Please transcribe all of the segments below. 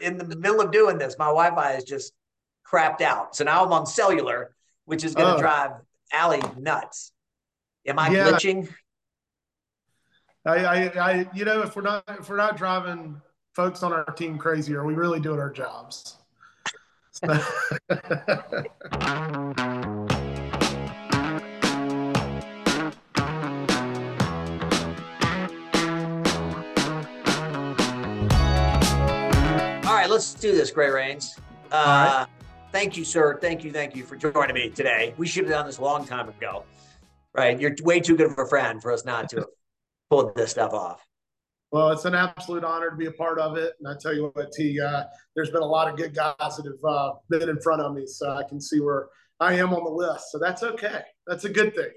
in the middle of doing this, my Wi-Fi is just crapped out. So now I'm on cellular, which is going to oh. drive Allie nuts. Am I yeah. glitching? I, I, I, you know, if we're not if we're not driving folks on our team crazy, are we really doing our jobs? All let's do this, Grey Raines. Uh, Thank you, sir. Thank you, thank you for joining me today. We should have done this a long time ago, right? You're way too good of a friend for us not to have pulled this stuff off. Well, it's an absolute honor to be a part of it. And I tell you what, T, uh, there's been a lot of good guys that have uh, been in front of me. So I can see where I am on the list. So that's okay. That's a good thing.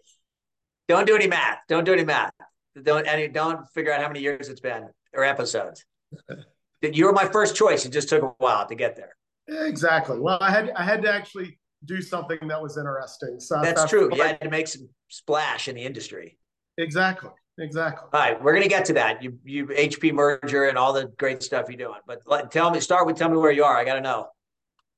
Don't do any math. Don't do any math. Don't any, don't figure out how many years it's been or episodes. you were my first choice. It just took a while to get there. Exactly. Well, I had I had to actually do something that was interesting. So that's true. You had to make some splash in the industry. Exactly. Exactly. All right, we're gonna get to that. You you HP merger and all the great stuff you're doing. But let, tell me, start with tell me where you are. I got to know.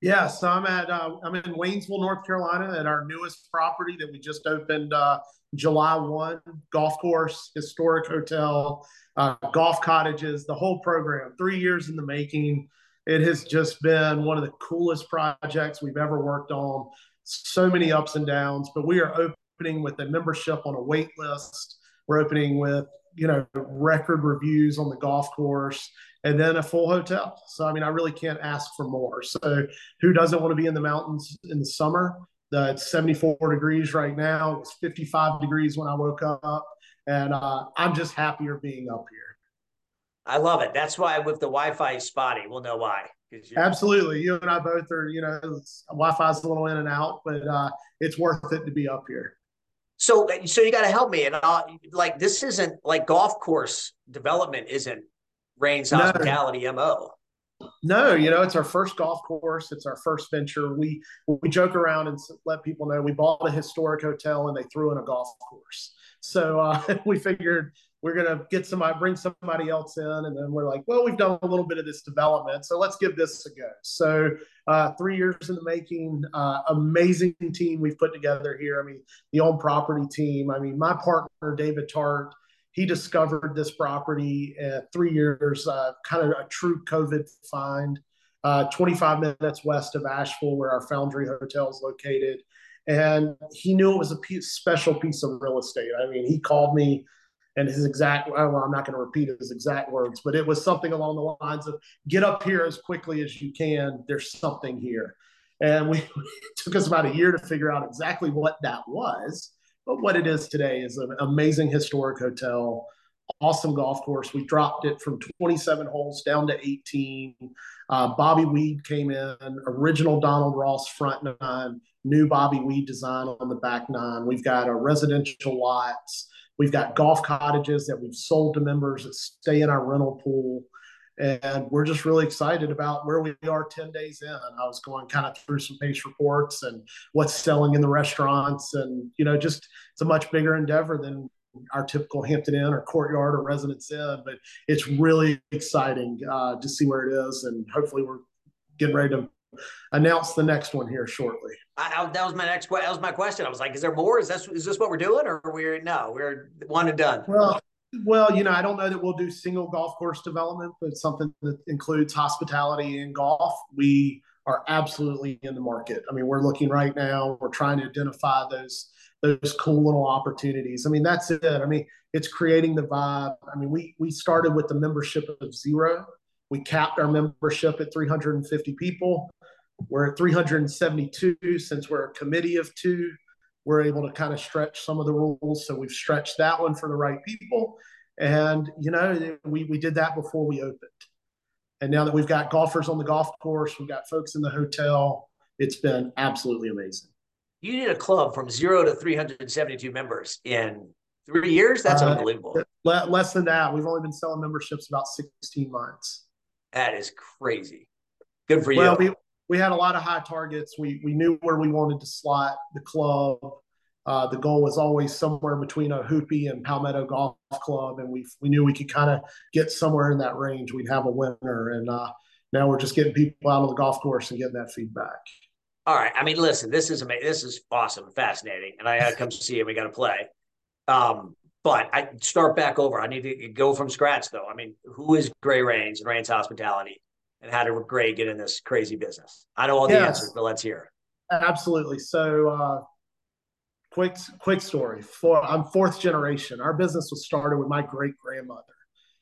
Yeah, so I'm at uh, I'm in Waynesville, North Carolina, at our newest property that we just opened uh, July one. Golf course, historic hotel, uh, golf cottages, the whole program. Three years in the making. It has just been one of the coolest projects we've ever worked on. So many ups and downs, but we are opening with a membership on a wait list we're opening with you know record reviews on the golf course and then a full hotel. So I mean, I really can't ask for more. So who doesn't want to be in the mountains in the summer? The, it's 74 degrees right now. It's 55 degrees when I woke up, and uh, I'm just happier being up here. I love it. That's why with the Wi-Fi spotty, we'll know why. Absolutely, you and I both are. You know, Wi-Fi's a little in and out, but uh, it's worth it to be up here. So, so you got to help me. And I'll, like, this isn't like golf course development isn't Raines no. hospitality mo. No, you know, it's our first golf course. It's our first venture. We we joke around and let people know we bought a historic hotel and they threw in a golf course. So uh, we figured we're to get somebody, bring somebody else in. And then we're like, well, we've done a little bit of this development. So let's give this a go. So uh, three years in the making, uh, amazing team we've put together here. I mean, the own property team. I mean, my partner, David Tart, he discovered this property at three years, uh, kind of a true COVID find, uh, 25 minutes west of Asheville, where our Foundry Hotel is located. And he knew it was a piece, special piece of real estate. I mean, he called me and his exact well i'm not going to repeat his exact words but it was something along the lines of get up here as quickly as you can. There's something here. And we it took us about a year to figure out exactly what that was but what it is today is an amazing historic hotel awesome golf course we dropped it from 27 holes down to 18 uh, bobby weed came in original donald ross front nine new bobby weed design on the back nine we've got a residential lots We've got golf cottages that we've sold to members that stay in our rental pool. And we're just really excited about where we are 10 days in. I was going kind of through some pace reports and what's selling in the restaurants. And, you know, just it's a much bigger endeavor than our typical Hampton Inn or Courtyard or Residence Inn. But it's really exciting uh, to see where it is. And hopefully we're getting ready to announce the next one here shortly. I, I, that was my next question. That was my question. I was like, is there more? Is this is this what we're doing, or we're no, we're one and done? Well, well, you know, I don't know that we'll do single golf course development, but something that includes hospitality and golf. We are absolutely in the market. I mean, we're looking right now. We're trying to identify those those cool little opportunities. I mean, that's it. I mean, it's creating the vibe. I mean, we we started with the membership of zero. We capped our membership at 350 people. We're at 372 since we're a committee of two. We're able to kind of stretch some of the rules. So we've stretched that one for the right people. And, you know, we, we did that before we opened. And now that we've got golfers on the golf course, we've got folks in the hotel, it's been absolutely amazing. You did a club from zero to 372 members in three years? That's uh, unbelievable. Less than that. We've only been selling memberships about 16 months. That is crazy. Good for you. well, you. We, we had a lot of high targets. We we knew where we wanted to slot the club. Uh, the goal was always somewhere between a Hoopy and Palmetto Golf Club, and we we knew we could kind of get somewhere in that range. We'd have a winner, and uh, now we're just getting people out on the golf course and getting that feedback. All right. I mean, listen, this is amazing. This is awesome, and fascinating, and I got to come see it. We got to play. Um, but I start back over. I need to go from scratch, though. I mean, who is Grey Raines and Raines Hospitality, and how did Grey get in this crazy business? I know all the yes, answers, but let's hear. Absolutely. So, uh, quick, quick story. For I'm fourth generation. Our business was started with my great grandmother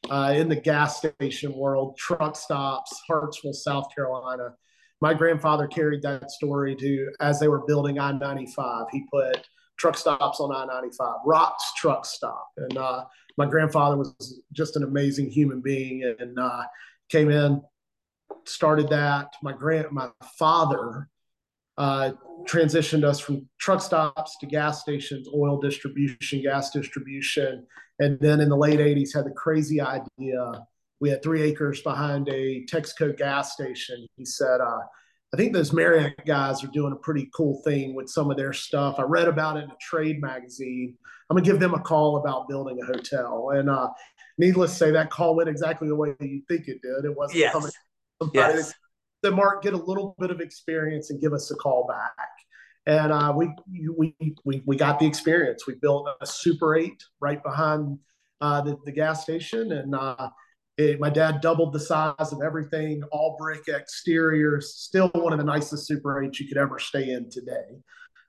uh, in the gas station world, truck stops, Hartsville, South Carolina. My grandfather carried that story to as they were building I 95. He put truck stops on I 95, Rock's truck stop. And uh, my grandfather was just an amazing human being and uh, came in, started that. My grand, my father uh, transitioned us from truck stops to gas stations, oil distribution, gas distribution. And then in the late 80s, had the crazy idea. We had three acres behind a Texaco gas station. He said, uh, I think those Marriott guys are doing a pretty cool thing with some of their stuff. I read about it in a trade magazine. I'm gonna give them a call about building a hotel. And uh, needless to say, that call went exactly the way you think it did. It wasn't yes. coming. Yes. Said, Mark, get a little bit of experience and give us a call back. And uh, we, we we we got the experience. We built a Super Eight right behind uh, the, the gas station, and uh, it, my dad doubled the size of everything, all brick exteriors, still one of the nicest Super 8s you could ever stay in today,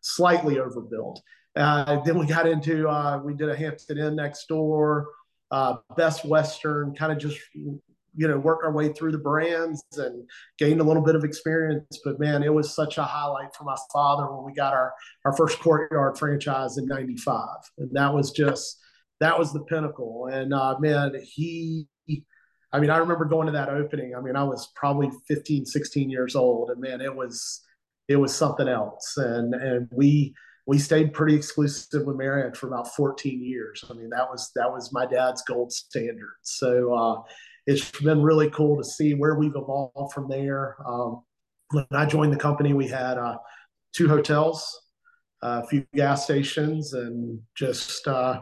slightly overbuilt. Uh, then we got into, uh, we did a Hampton Inn next door, uh, Best Western, kind of just, you know, work our way through the brands and gained a little bit of experience. But man, it was such a highlight for my father when we got our, our first courtyard franchise in 95. And that was just, that was the pinnacle. And uh, man, he, I mean, I remember going to that opening. I mean, I was probably 15, 16 years old, and man, it was it was something else. And and we we stayed pretty exclusive with Marriott for about 14 years. I mean, that was that was my dad's gold standard. So uh, it's been really cool to see where we've evolved from there. Um, when I joined the company, we had uh, two hotels, uh, a few gas stations, and just uh,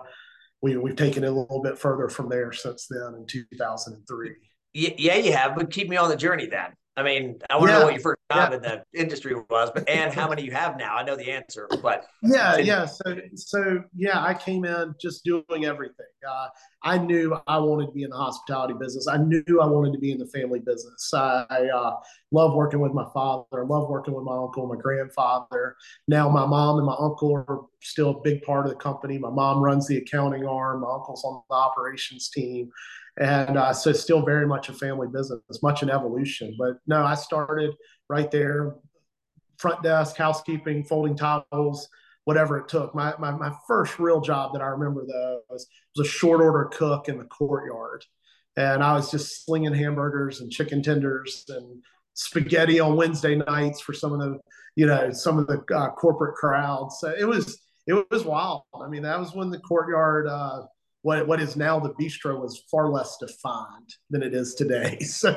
we, we've taken it a little bit further from there since then in 2003. Yeah, you have, but keep me on the journey then. I mean, I want to yeah, know what your first job yeah. in the industry was, but and how many you have now. I know the answer, but yeah, yeah. So, so yeah, I came in just doing everything. Uh, I knew I wanted to be in the hospitality business. I knew I wanted to be in the family business. I, I uh, love working with my father. I love working with my uncle, my grandfather. Now my mom and my uncle are still a big part of the company. My mom runs the accounting arm. My uncle's on the operations team and uh, so still very much a family business, much an evolution. But no, I started right there, front desk, housekeeping, folding towels, whatever it took. My my, my first real job that I remember though was, was a short order cook in the courtyard, and I was just slinging hamburgers and chicken tenders and spaghetti on Wednesday nights for some of the you know some of the uh, corporate crowds. So it was it was wild. I mean, that was when the courtyard. Uh, what what is now the bistro was far less defined than it is today. So,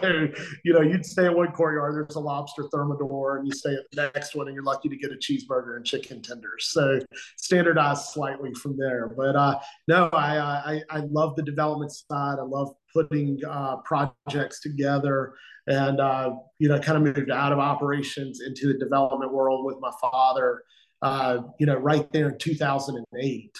you know, you'd stay at one courtyard, there's a lobster thermidor, and you stay at the next one, and you're lucky to get a cheeseburger and chicken tenders. So, standardized slightly from there. But uh, no, I, I I love the development side. I love putting uh, projects together, and uh, you know, kind of moved out of operations into the development world with my father. Uh, you know, right there in 2008.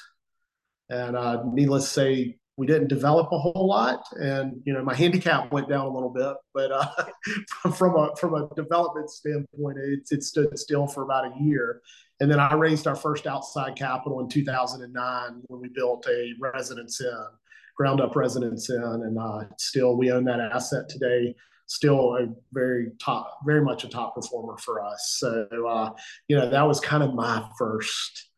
And uh, needless to say, we didn't develop a whole lot, and you know my handicap went down a little bit. But uh, from a from a development standpoint, it, it stood still for about a year. And then I raised our first outside capital in 2009 when we built a residence in, ground up residence in, and uh, still we own that asset today. Still a very top, very much a top performer for us. So uh, you know that was kind of my first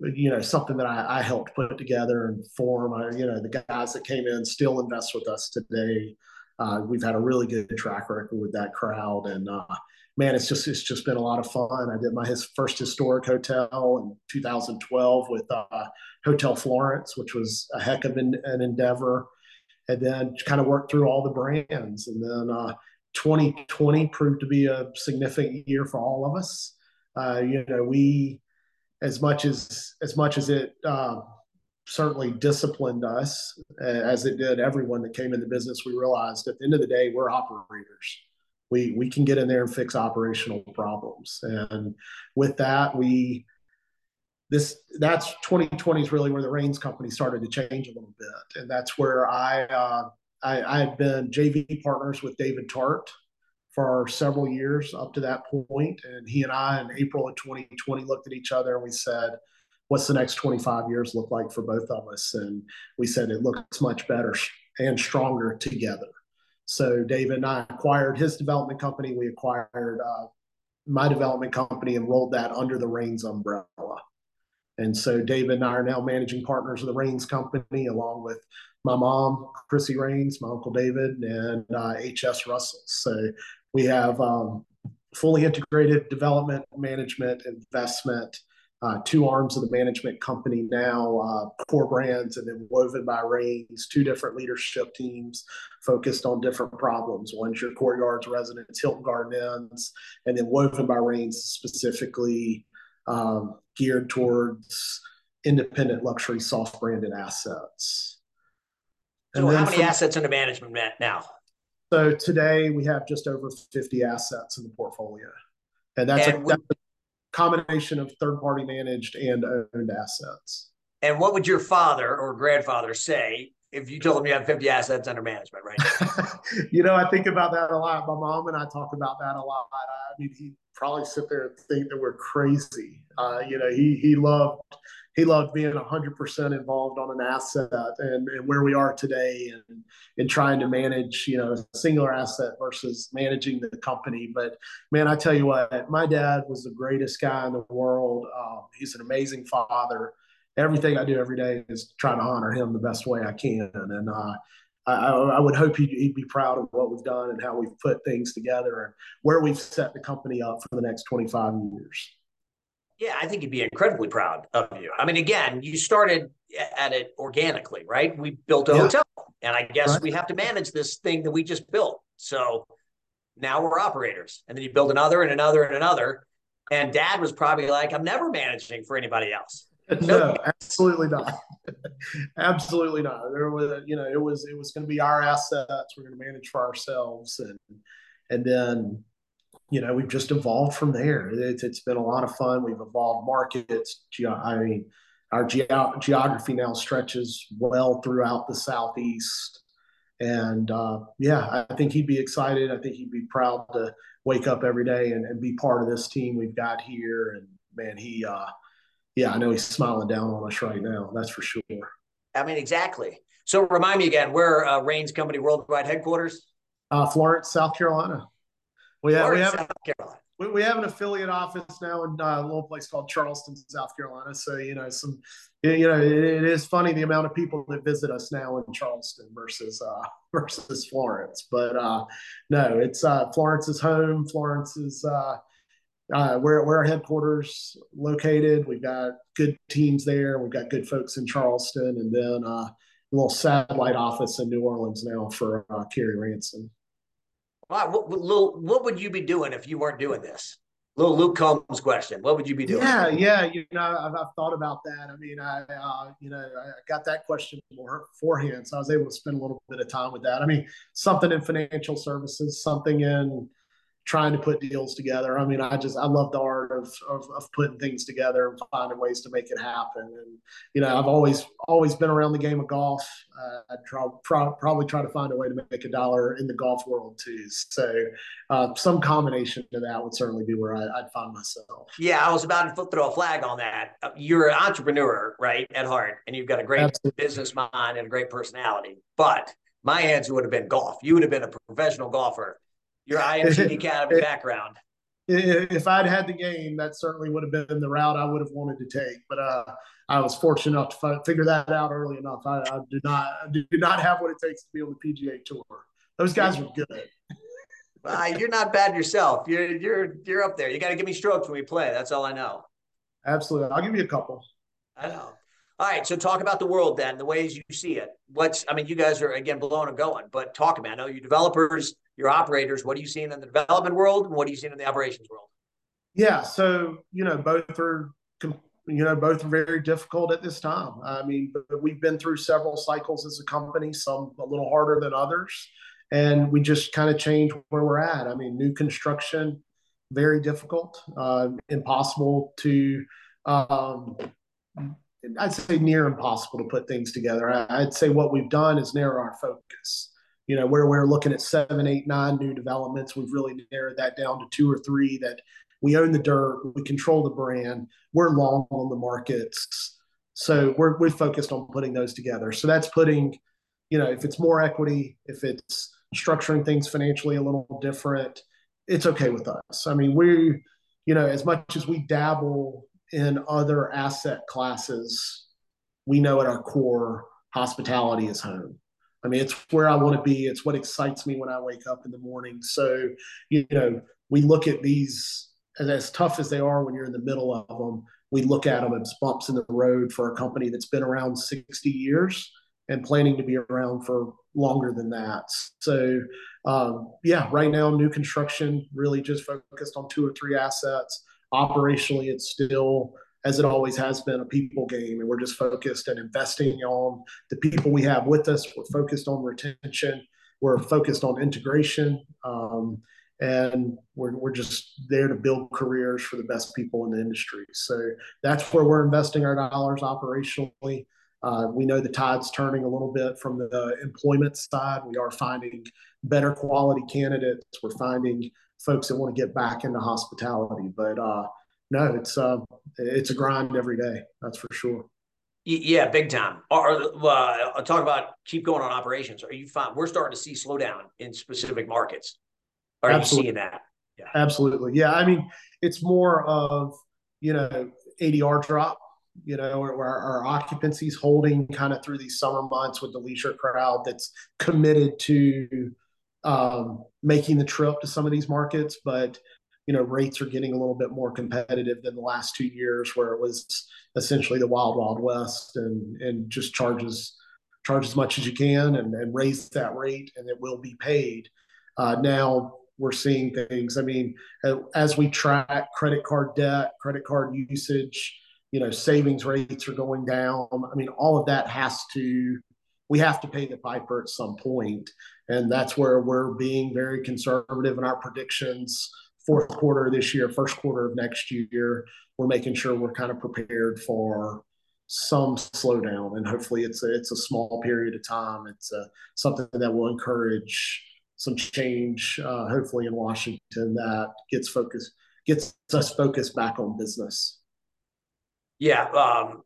you know something that I, I, helped put together and form. I, you know the guys that came in still invest with us today. Uh, we've had a really good track record with that crowd, and uh, man, it's just it's just been a lot of fun. I did my his first historic hotel in 2012 with uh, Hotel Florence, which was a heck of an, an, endeavor, and then kind of worked through all the brands, and then 2020 uh, proved to be a significant year for all of us. Uh, you know, we as much as as much as it uh, certainly disciplined us as it did everyone that came in the business we realized at the end of the day we're operators we we can get in there and fix operational problems. And with that, we this that's 2020 is really where the Raines company started to change a little bit, and that's where I uh, I, I been JV partners with David Tart for several years up to that point, and he and I in April of 2020 looked at each other and we said, "What's the next 25 years look like for both of us?" And we said it looks much better and stronger together. So David and I acquired his development company. We acquired uh, my development company and rolled that under the Raines umbrella. And so David and I are now managing partners of the Raines Company, along with my mom, Chrissy Raines, my uncle David, and uh, H.S. Russell. So we have um, fully integrated development, management, investment, uh, two arms of the management company now, uh, core brands, and then woven by Raines, two different leadership teams focused on different problems. One's your courtyards residents, Hilton Garden Inns, and then woven by Raines specifically um, geared towards independent luxury soft branded assets. So, how many from, assets under management now? So today we have just over 50 assets in the portfolio, and that's, and a, that's a combination of third party managed and owned assets. And what would your father or grandfather say if you told him you have 50 assets under management right you know, I think about that a lot. My mom and I talk about that a lot. I mean, he probably sit there and think that we're crazy. Uh, you know, he he loved he loved being 100% involved on an asset and, and where we are today and, and trying to manage, you know, a singular asset versus managing the company. But man, I tell you what, my dad was the greatest guy in the world. Um, he's an amazing father everything I do every day is trying to honor him the best way I can. And uh, I, I, would hope he'd, he'd, be proud of what we've done and how we've put things together and where we've set the company up for the next 25 years. Yeah, I think he'd be incredibly proud of you. I mean, again, you started at it organically, right? We built a yeah. hotel, and I guess right. we have to manage this thing that we just built. So now we're operators, and then you build another and another and another. And Dad was probably like, "I'm never managing for anybody else." No, absolutely not. absolutely not. There was, you know, it was it was going to be our assets. We're going to manage for ourselves, and and then, you know, we've just evolved from there. It's it's been a lot of fun. We've evolved markets. I mean, our ge- geography now stretches well throughout the southeast, and uh, yeah, I think he'd be excited. I think he'd be proud to wake up every day and, and be part of this team we've got here. And man, he. Uh, yeah, I know he's smiling down on us right now. That's for sure. I mean, exactly. So remind me again, where uh, Raines Company Worldwide headquarters? Uh, Florence, South Carolina. We have, Florence, we have, South Carolina. We, we have an affiliate office now in uh, a little place called Charleston, South Carolina. So you know, some you know, it, it is funny the amount of people that visit us now in Charleston versus uh, versus Florence. But uh, no, it's uh, Florence's home. Florence is uh, uh, where, where our headquarters located. We've got good teams there. We've got good folks in Charleston, and then uh, a little satellite office in New Orleans now for uh, Kerry Ransom. Wow, what, what, what would you be doing if you weren't doing this? Little Luke Combs question. What would you be doing? Yeah, yeah. You know, I've, I've thought about that. I mean, I, uh, you know, I got that question beforehand, so I was able to spend a little bit of time with that. I mean, something in financial services, something in trying to put deals together. I mean, I just I love the art of, of, of putting things together and finding ways to make it happen. And you know, I've always always been around the game of golf. Uh, I'd try, pro- probably try to find a way to make a dollar in the golf world too. So uh, some combination to that would certainly be where I, would find myself. Yeah, I was about to throw a flag on that. Uh, you're an entrepreneur, right, at heart, and you've got a great Absolutely. business mind and a great personality. But my answer would have been golf. You would have been a professional golfer your IMG Academy background. If I'd had the game, that certainly would have been the route I would have wanted to take. But uh, I was fortunate enough to figure that out early enough. I, I do not I do not have what it takes to be on the PGA Tour. Those guys are good. uh, you're not bad yourself. You're you're you're up there. You got to give me strokes when we play. That's all I know. Absolutely, I'll give you a couple. I know. All right, so talk about the world then, the ways you see it. What's I mean, you guys are again blowing and going, but talk about. I know you developers your operators. What are you seeing in the development world, and what are you seeing in the operations world? Yeah, so you know, both are you know both are very difficult at this time. I mean, we've been through several cycles as a company, some a little harder than others, and we just kind of change where we're at. I mean, new construction, very difficult, uh, impossible to. Um, I'd say near impossible to put things together. I'd say what we've done is narrow our focus. You know, where we're looking at seven, eight, nine new developments, we've really narrowed that down to two or three that we own the dirt, we control the brand, we're long on the markets. So we're we're focused on putting those together. So that's putting, you know, if it's more equity, if it's structuring things financially a little different, it's okay with us. I mean, we, you know, as much as we dabble in other asset classes, we know at our core, hospitality is home. I mean, it's where I want to be. It's what excites me when I wake up in the morning. So, you know, we look at these as, as tough as they are when you're in the middle of them. We look at them as bumps in the road for a company that's been around 60 years and planning to be around for longer than that. So, um, yeah, right now, new construction really just focused on two or three assets operationally it's still as it always has been a people game and we're just focused and investing on the people we have with us. We're focused on retention. We're focused on integration um, and we're, we're just there to build careers for the best people in the industry. So that's where we're investing our dollars operationally. Uh, we know the tide's turning a little bit from the employment side. We are finding better quality candidates. We're finding folks that want to get back into hospitality. But uh, no, it's uh, it's a grind every day. That's for sure. Yeah, big time. Or uh, talk about keep going on operations. Are you fine? We're starting to see slowdown in specific markets. Are Absolutely. you seeing that? Yeah. Absolutely. Yeah. I mean, it's more of you know ADR drop. You know, where our, occupancy's holding kind of through these summer months with the leisure crowd that's committed to um, making the trip to some of these markets, but you know rates are getting a little bit more competitive than the last two years, where it was essentially the wild wild west and and just charges charge as much as you can and, and raise that rate, and it will be paid. Uh, now we're seeing things. I mean, as we track credit card debt, credit card usage, you know, savings rates are going down. I mean, all of that has to we have to pay the piper at some point and that's where we're being very conservative in our predictions. Fourth quarter this year first quarter of next year we're making sure we're kind of prepared for some slowdown. And hopefully it's a, it's a small period of time. It's a, something that will encourage some change uh, hopefully in washington that gets focused gets us focused back on business. Yeah um,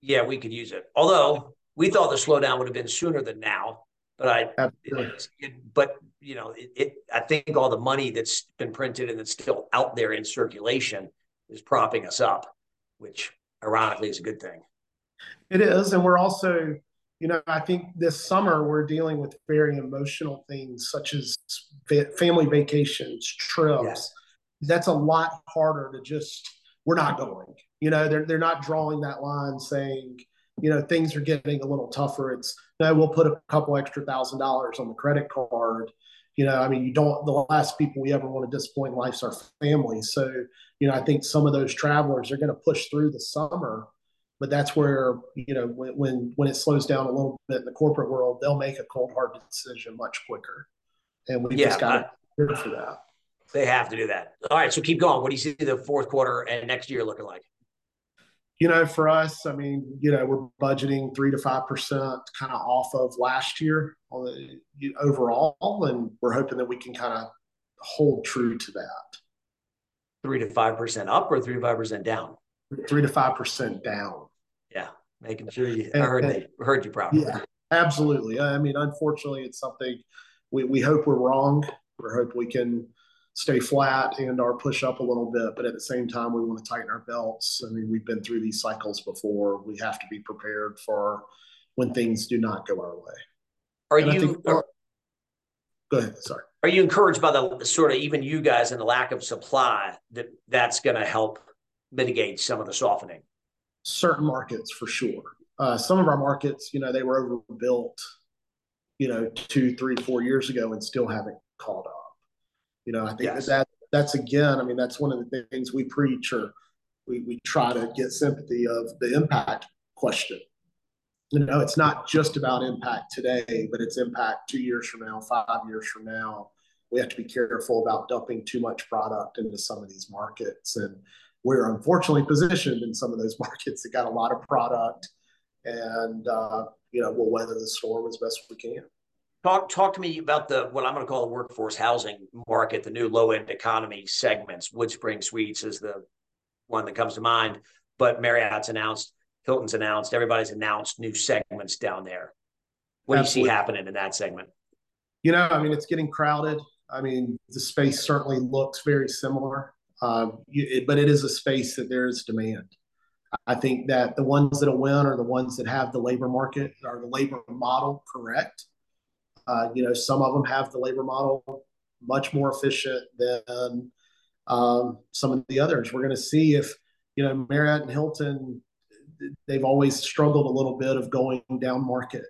yeah we could use it. Although we thought the slowdown would have been sooner than now, but I, it, it, but you know, it, it, I think all the money that's been printed and that's still out there in circulation is propping us up, which ironically is a good thing. It is, and we're also, you know, I think this summer we're dealing with very emotional things such as family vacations, trips. Yes. That's a lot harder to just. We're not going. You know, they're they're not drawing that line saying you know things are getting a little tougher it's no we'll put a couple extra thousand dollars on the credit card. You know i mean you don't the last people we ever want to disappoint in life's our family. So you know i think some of those travelers are going to push through the summer but that's where you know when, when when it slows down a little bit in the corporate world they'll make a cold hard decision much quicker. And we yeah, just got to prepare for that. They have to do that. All right so keep going. What do you see the fourth quarter and next year looking like you know, for us, I mean, you know, we're budgeting three to five percent kind of off of last year on the overall, and we're hoping that we can kind of hold true to that. Three to five percent up or three to five percent down? Three to five percent down. Yeah, making sure you and, I heard and, they heard you properly. Yeah, absolutely. I mean, unfortunately, it's something we, we hope we're wrong. We hope we can stay flat and or push up a little bit. But at the same time, we want to tighten our belts. I mean, we've been through these cycles before. We have to be prepared for when things do not go our way. Are and you? Think, are, go ahead. Sorry. Are you encouraged by the sort of even you guys and the lack of supply that that's going to help mitigate some of the softening? Certain markets for sure. Uh, some of our markets, you know, they were overbuilt, you know, two, three, four years ago and still haven't caught up. You know, I think yes. that, that that's again, I mean, that's one of the things we preach or we, we try to get sympathy of the impact question. you know, it's not just about impact today, but it's impact two years from now, five years from now. We have to be careful about dumping too much product into some of these markets. And we're unfortunately positioned in some of those markets that got a lot of product and, uh, you know, we'll weather the storm as best we can. Talk talk to me about the what I'm going to call the workforce housing market, the new low end economy segments. WoodSpring Suites is the one that comes to mind, but Marriott's announced, Hilton's announced, everybody's announced new segments down there. What Absolutely. do you see happening in that segment? You know, I mean, it's getting crowded. I mean, the space certainly looks very similar, uh, it, but it is a space that there is demand. I think that the ones that'll win are the ones that have the labor market or the labor model correct. Uh, you know, some of them have the labor model much more efficient than um, some of the others. We're going to see if, you know, Marriott and Hilton, they've always struggled a little bit of going down market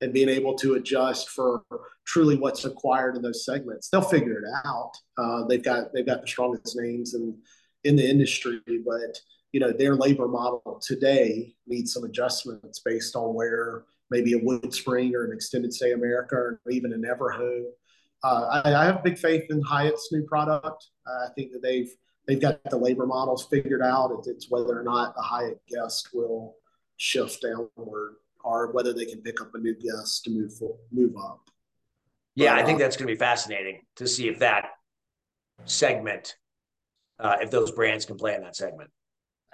and being able to adjust for truly what's acquired in those segments. They'll figure it out. Uh, they've got they've got the strongest names in in the industry, but you know their labor model today needs some adjustments based on where maybe a WoodSpring or an extended stay America or even an Everhome. Uh, I, I, have big faith in Hyatt's new product. Uh, I think that they've they've got the labor models figured out. It's, it's whether or not a Hyatt guest will shift downward or whether they can pick up a new guest to move move up. Yeah, but, I think uh, that's going to be fascinating to see if that segment, uh, if those brands can play in that segment.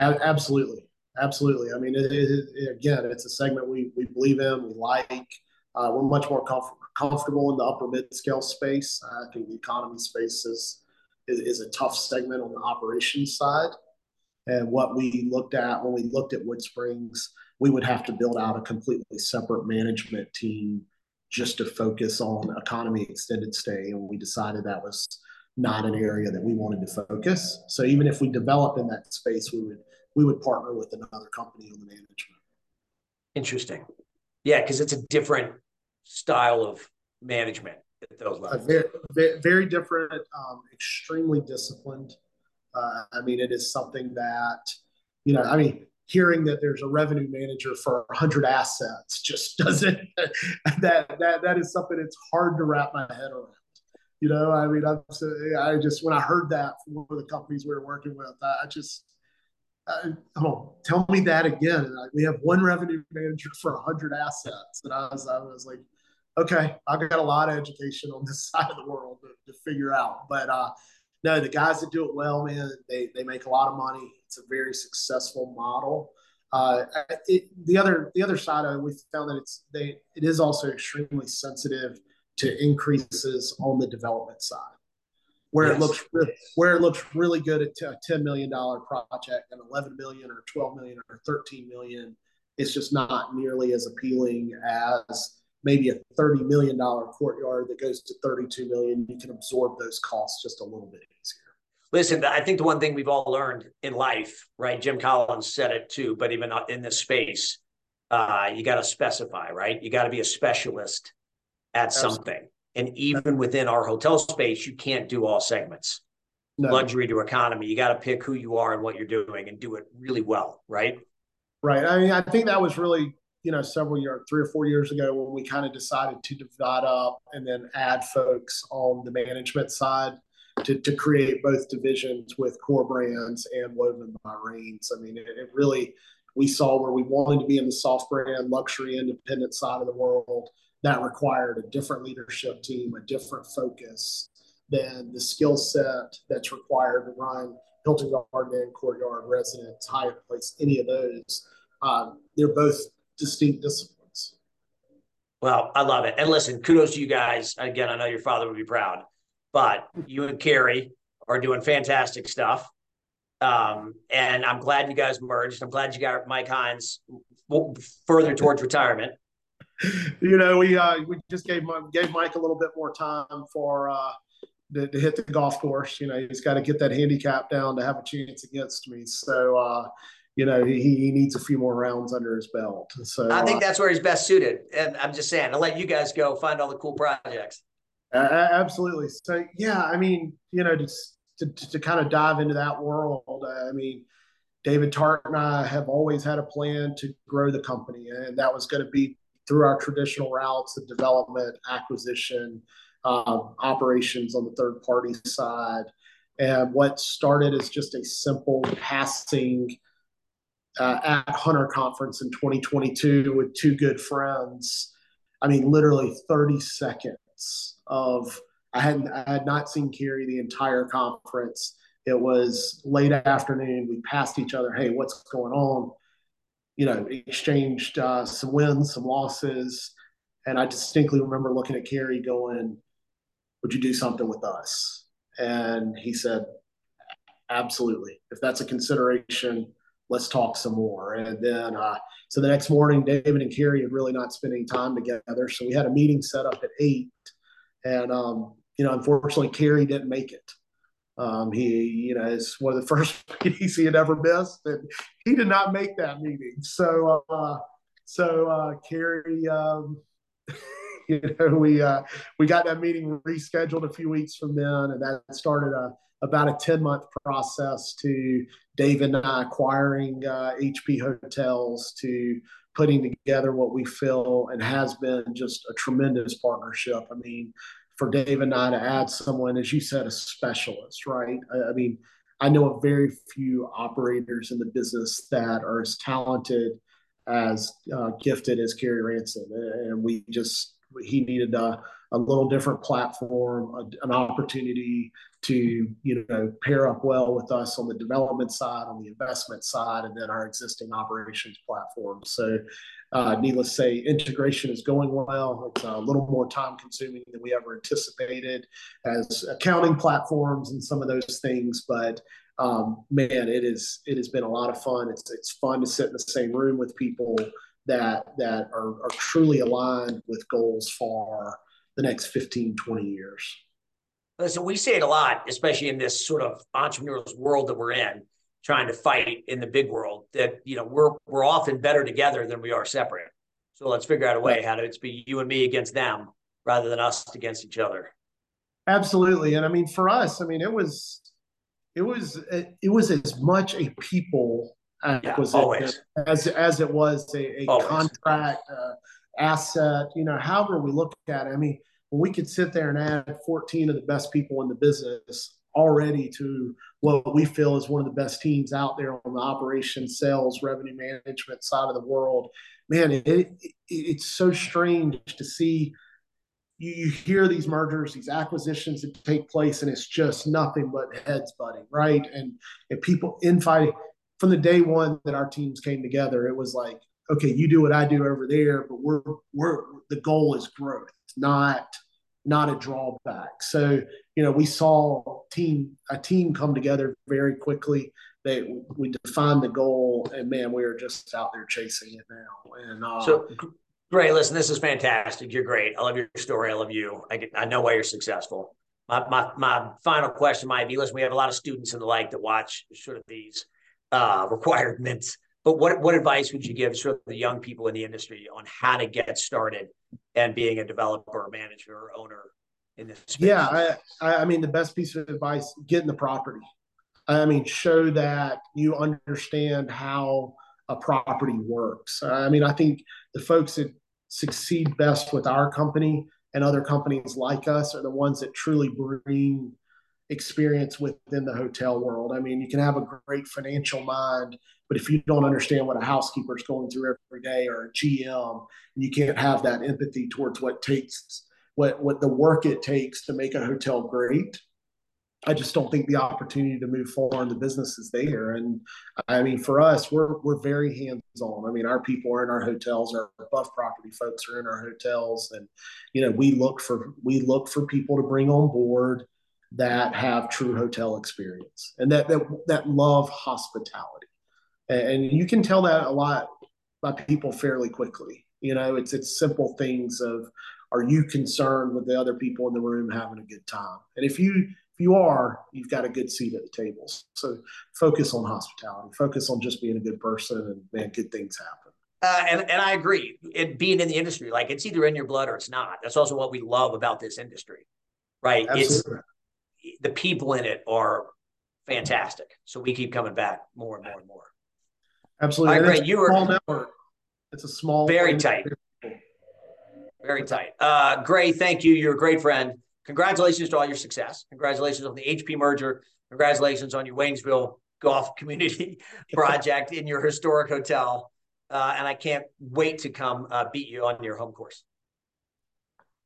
Absolutely, absolutely. I mean, it, it, it, again, it's a segment we we believe in, we like. Uh, we're much more comf- comfortable in the upper mid scale space. I think the economy space is, is, is a tough segment on the operations side. And what we looked at when we looked at Wood Springs, we would have to build out a completely separate management team just to focus on economy extended stay. And we decided that was not an area that we wanted to focus. So even if we developed in that space, we would we would partner with another company on the management. Interesting. Yeah, because it's a different style of management at those levels. Very, very, very, different, um, extremely disciplined. Uh, I mean, it is something that, you know, I mean, hearing that there's a revenue manager for 100 assets just doesn't, that, that, that is something that's hard to wrap my head around. You know, I mean, I'm, I just, when I heard that from one of the companies we were working with, I just, uh, oh, tell me that again. Like, we have one revenue manager for 100 assets. And I was, I was like, okay, I've got a lot of education on this side of the world to, to figure out. But uh, no, the guys that do it well, man, they, they make a lot of money. It's a very successful model. Uh, it, the other the other side of it, we found that it's they it is also extremely sensitive to increases on the development side where yes. it looks where it looks really good at a ten million dollar project and eleven million or twelve million or thirteen million, it's just not nearly as appealing as maybe a thirty million dollar courtyard that goes to thirty two million. You can absorb those costs just a little bit easier. Listen, I think the one thing we've all learned in life, right? Jim Collins said it too, but even in this space, uh, you got to specify, right? You got to be a specialist at Absolutely. something. And even within our hotel space, you can't do all segments. No. Luxury to economy, you got to pick who you are and what you're doing and do it really well, right? Right. I mean, I think that was really, you know, several years, three or four years ago when we kind of decided to divide up and then add folks on the management side to, to create both divisions with core brands and woven by Raines. I mean, it, it really, we saw where we wanted to be in the soft brand, luxury, independent side of the world that required a different leadership team, a different focus than the skill set that's required to run Hilton Garden Courtyard, Residence, Hyatt Place, any of those. Um, they're both distinct disciplines. Well, I love it. And listen, kudos to you guys. Again, I know your father would be proud, but you and Kerry are doing fantastic stuff. Um, and I'm glad you guys merged. I'm glad you got Mike Hines further towards retirement. you know, we uh, we just gave gave Mike a little bit more time for uh, to, to hit the golf course. You know, he's got to get that handicap down to have a chance against me. So, uh, you know, he, he needs a few more rounds under his belt. So I think uh, that's where he's best suited. And I'm just saying, I'll let you guys go find all the cool projects. Uh, absolutely. So yeah, I mean, you know, just to, to, to kind of dive into that world. I mean, David Tart and I have always had a plan to grow the company, and that was going to be through our traditional routes of development, acquisition, um, operations on the third party side. And what started as just a simple passing uh, at Hunter Conference in 2022 with two good friends. I mean, literally 30 seconds of I hadn't I had not seen Kerry the entire conference. It was late afternoon. We passed each other. Hey, what's going on? You know, exchanged uh, some wins, some losses, and I distinctly remember looking at Kerry going, "Would you do something with us?" And he said, "Absolutely. If that's a consideration, let's talk some more." And then, uh, so the next morning, David and Kerry had really not spent any time together, so we had a meeting set up at eight, and um, you know, unfortunately, Kerry didn't make it. Um, he, you know, is one of the first meetings he had ever missed, and he did not make that meeting. So, uh, so uh, Kerry, um, you know, we uh, we got that meeting rescheduled a few weeks from then, and that started a about a ten month process to Dave and I acquiring uh, HP hotels to putting together what we feel and has been just a tremendous partnership. I mean, for Dave and I to add someone, as you said, a specialist, right? I, I mean, I know of very few operators in the business that are as talented, as uh, gifted as Kerry Ransom, and we just he needed a, a little different platform, a, an opportunity to you know pair up well with us on the development side, on the investment side, and then our existing operations platform. So uh, needless to say, integration is going well. It's a little more time consuming than we ever anticipated as accounting platforms and some of those things. But um, man, it is it has been a lot of fun. It's it's fun to sit in the same room with people that that are, are truly aligned with goals for the next 15, 20 years. Listen, we say it a lot, especially in this sort of entrepreneurial world that we're in trying to fight in the big world that you know we're we're often better together than we are separate. So let's figure out a way how to it's be you and me against them rather than us against each other. Absolutely. And i mean for us i mean it was it was it was as much a people acquisition yeah, as as it was a, a contract uh, asset you know however we look at it i mean we could sit there and add 14 of the best people in the business already to what we feel is one of the best teams out there on the operations, sales, revenue management side of the world. Man, it, it, it's so strange to see. You, you hear these mergers, these acquisitions that take place, and it's just nothing but heads butting, right? And and people infighting from the day one that our teams came together. It was like, okay, you do what I do over there, but we're we're the goal is growth, not not a drawback. So, you know, we saw team a team come together very quickly. They we defined the goal, and man, we are just out there chasing it now. And uh, so, great. Listen, this is fantastic. You're great. I love your story. I love you. I get, I know why you're successful. My, my my final question might be: Listen, we have a lot of students and the like that watch sort of these uh, requirements. But what what advice would you give sort of the young people in the industry on how to get started and being a developer, manager, or owner in this space? Yeah, I, I mean, the best piece of advice: get in the property. I mean, show that you understand how a property works. I mean, I think the folks that succeed best with our company and other companies like us are the ones that truly bring experience within the hotel world. I mean, you can have a great financial mind, but if you don't understand what a housekeeper is going through every day or a GM, you can't have that empathy towards what takes what what the work it takes to make a hotel great. I just don't think the opportunity to move forward in the business is there. And I mean, for us, we're we're very hands on. I mean, our people are in our hotels, our above property folks are in our hotels, and you know, we look for we look for people to bring on board that have true hotel experience and that that, that love hospitality and you can tell that a lot by people fairly quickly you know it's it's simple things of are you concerned with the other people in the room having a good time and if you if you are you've got a good seat at the tables so focus on hospitality focus on just being a good person and man good things happen uh, and, and I agree. It being in the industry, like it's either in your blood or it's not. That's also what we love about this industry, right? Absolutely. It's the people in it are fantastic. So we keep coming back more and more and more. Absolutely. All right, And it's great. You a small network. It's a small, Very tight. Very tight. Uh, Grey, thank you. You're a great friend. Congratulations to all your success. Congratulations on the HP merger. Congratulations on your Waynesville golf community project in your historic hotel. Uh, and I can't wait to come uh, beat you on your home course.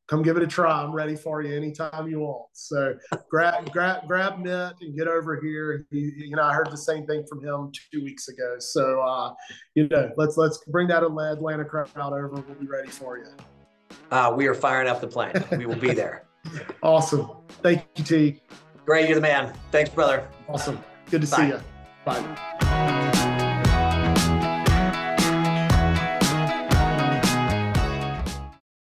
Come give it a try. I'm ready for you anytime you want. So grab grab grab Mitt and get over here. He, you know, I heard the same thing from him two weeks ago. So uh, you know, let's let's bring that Atlanta crowd over. We'll be ready for you. Uh, we are firing up the plane. We will be there. Awesome. Thank you, T. Great, you're the man. Thanks, brother. Awesome. Good to Bye. see you. Bye.